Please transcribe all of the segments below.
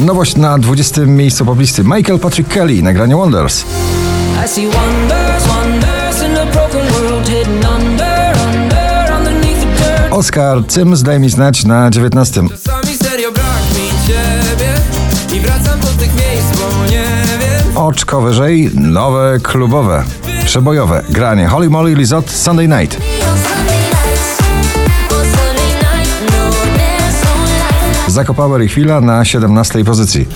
Nowość na 20. miejscu poblisty Michael Patrick Kelly, nagranie Wonders. Oscar Cym zdaj mi znać na 19. Czasami serio brak mi ciebie I wracam do tych miejsc, bo nie wiem Oczko wyżej, nowe klubowe, przebojowe granie Holly Molly Lizot Sunday Night. Zakopower i chwila na 17. pozycji.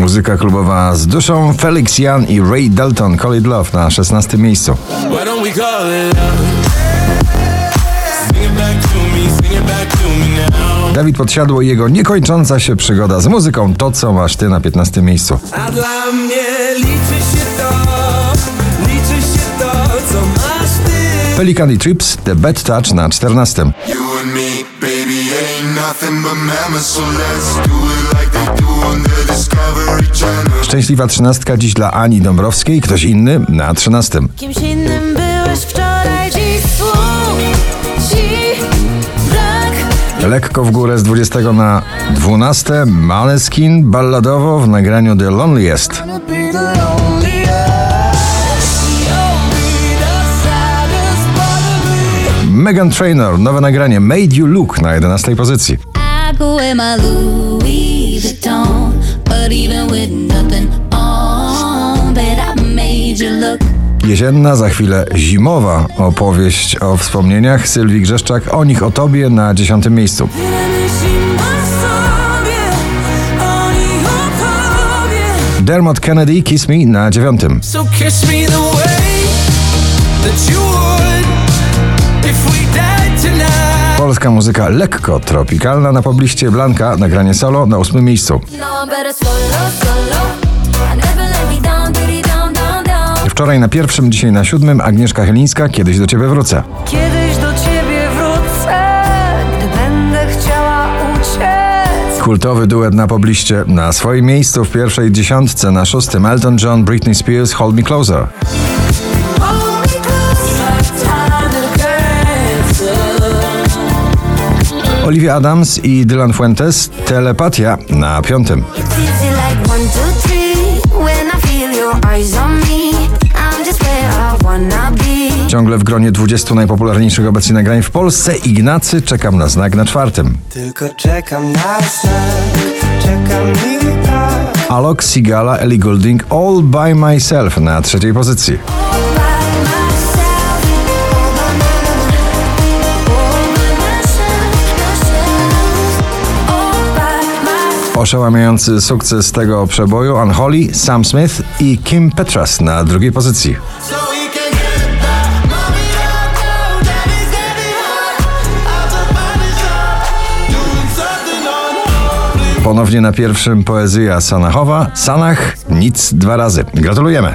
Muzyka klubowa z duszą Felix Jan i Ray Dalton Call It Love na 16. miejscu. Dawid Podsiadło i jego niekończąca się przygoda z muzyką To co masz ty na 15. miejscu. A dla mnie liczy się to, ty Pelikan i Trips The Bad Touch na 14. You and me, baby, ain't nothing but mammals, so let's do it like they do on the Discovery Channel. Szczęśliwa trzynastka dziś dla Ani Dąbrowskiej, ktoś inny na 13. Kimś innym byłeś wczoraj, dziś. Lekko w górę z 20 na 12. Maneskin balladowo w nagraniu The Loneliest. Megan Trainor, nowe nagranie Made You Look na 11 pozycji. Jesienna, za chwilę zimowa opowieść o wspomnieniach Sylwii Grzeszczak, o nich o tobie na 10 miejscu. Dermot Kennedy, Kiss Me na 9. So kiss me the way that you would Polska muzyka lekko tropikalna na pobliście Blanka, nagranie solo na 8 miejscu. No, better solo, solo. I never let me down, diddy down, down, down. Wczoraj na pierwszym, dzisiaj na siódmym Agnieszka Chylińska, kiedyś do ciebie wrócę. Kiedyś do ciebie wrócę, gdy będę chciała uciec. Kultowy duet na pobliście na swoim miejscu w pierwszej dziesiątce na szóstym Elton John, Britney Spears, Hold Me Closer. Olivia Adams i Dylan Fuentes, Telepatia na piątym. Ciągle w gronie 20 najpopularniejszych obecnie nagrań w Polsce Ignacy, czekam na znak na czwartym. Tylko czekam na znak, czekam i tak Alok, Sigala, Ellie Goulding, All By Myself na trzeciej pozycji. Oszałamiający sukces tego przeboju Unholy, Sam Smith i Kim Petras na drugiej pozycji. Ponownie na pierwszym poezja Sanachowa. Sanach nic dwa razy. Gratulujemy.